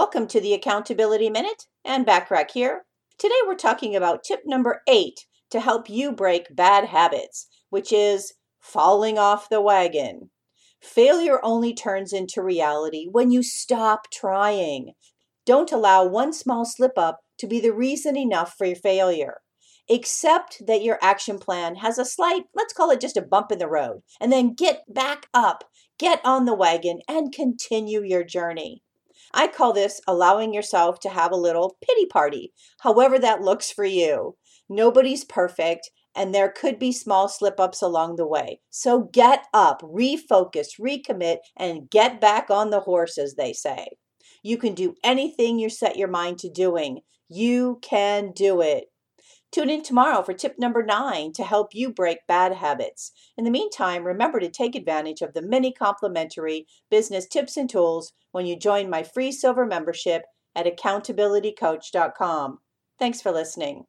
Welcome to the Accountability Minute Ann Bachrach here. Today we're talking about tip number eight to help you break bad habits, which is falling off the wagon. Failure only turns into reality when you stop trying. Don't allow one small slip up to be the reason enough for your failure. Accept that your action plan has a slight, let's call it just a bump in the road, and then get back up, get on the wagon, and continue your journey. I call this allowing yourself to have a little pity party, however that looks for you. Nobody's perfect, and there could be small slip ups along the way. So get up, refocus, recommit, and get back on the horse, as they say. You can do anything you set your mind to doing. You can do it. Tune in tomorrow for tip number nine to help you break bad habits. In the meantime, remember to take advantage of the many complimentary business tips and tools when you join my free silver membership at accountabilitycoach.com. Thanks for listening.